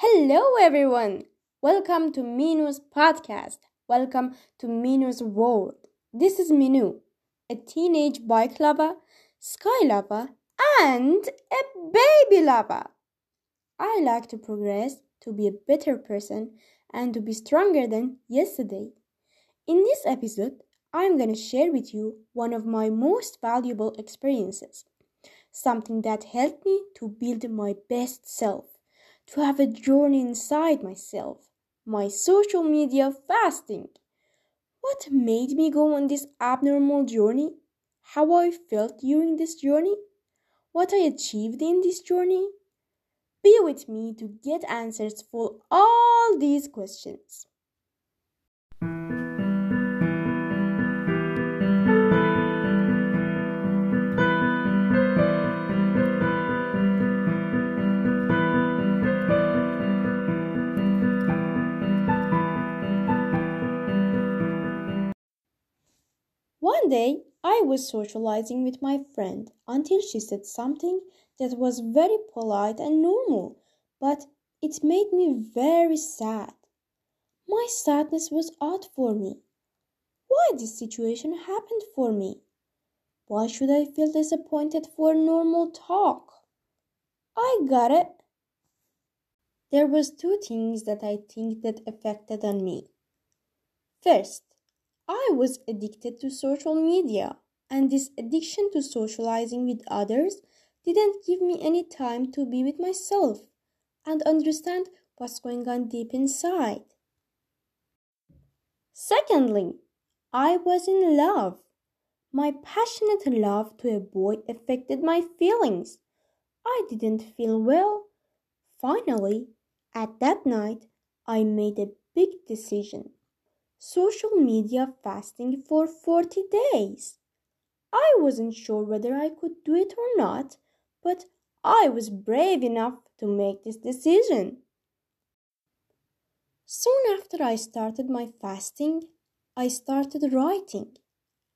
Hello, everyone. Welcome to Minu's podcast. Welcome to Minu's world. This is Minu, a teenage bike lover, sky lover, and a baby lover. I like to progress, to be a better person, and to be stronger than yesterday. In this episode, I'm going to share with you one of my most valuable experiences, something that helped me to build my best self to have a journey inside myself, my social media fasting. What made me go on this abnormal journey? How I felt during this journey? What I achieved in this journey? Be with me to get answers for all these questions. One day, I was socializing with my friend until she said something that was very polite and normal, but it made me very sad. My sadness was odd for me. Why this situation happened for me? Why should I feel disappointed for normal talk? I got it. There was two things that I think that affected on me. First, I was addicted to social media, and this addiction to socializing with others didn't give me any time to be with myself and understand what's going on deep inside. Secondly, I was in love. My passionate love to a boy affected my feelings. I didn't feel well. Finally, at that night, I made a big decision social media fasting for 40 days. I wasn't sure whether I could do it or not, but I was brave enough to make this decision. Soon after I started my fasting, I started writing,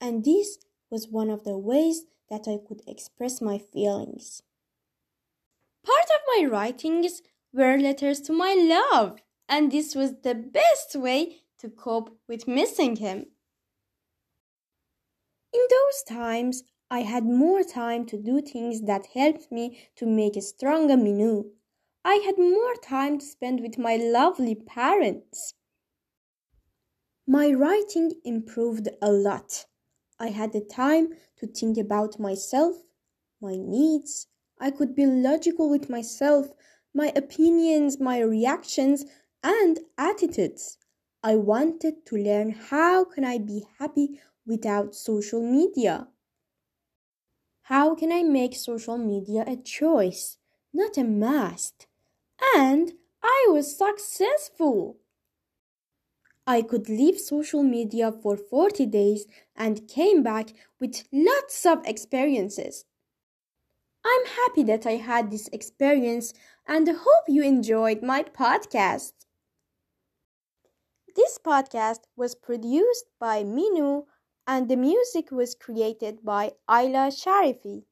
and this was one of the ways that I could express my feelings. Part of my writings were letters to my love, and this was the best way to cope with missing him. In those times, I had more time to do things that helped me to make a stronger Minu. I had more time to spend with my lovely parents. My writing improved a lot. I had the time to think about myself, my needs. I could be logical with myself, my opinions, my reactions, and attitudes. I wanted to learn how can I be happy without social media? How can I make social media a choice, not a must? And I was successful. I could leave social media for 40 days and came back with lots of experiences. I'm happy that I had this experience and hope you enjoyed my podcast. This podcast was produced by Minu and the music was created by Ayla Sharifi.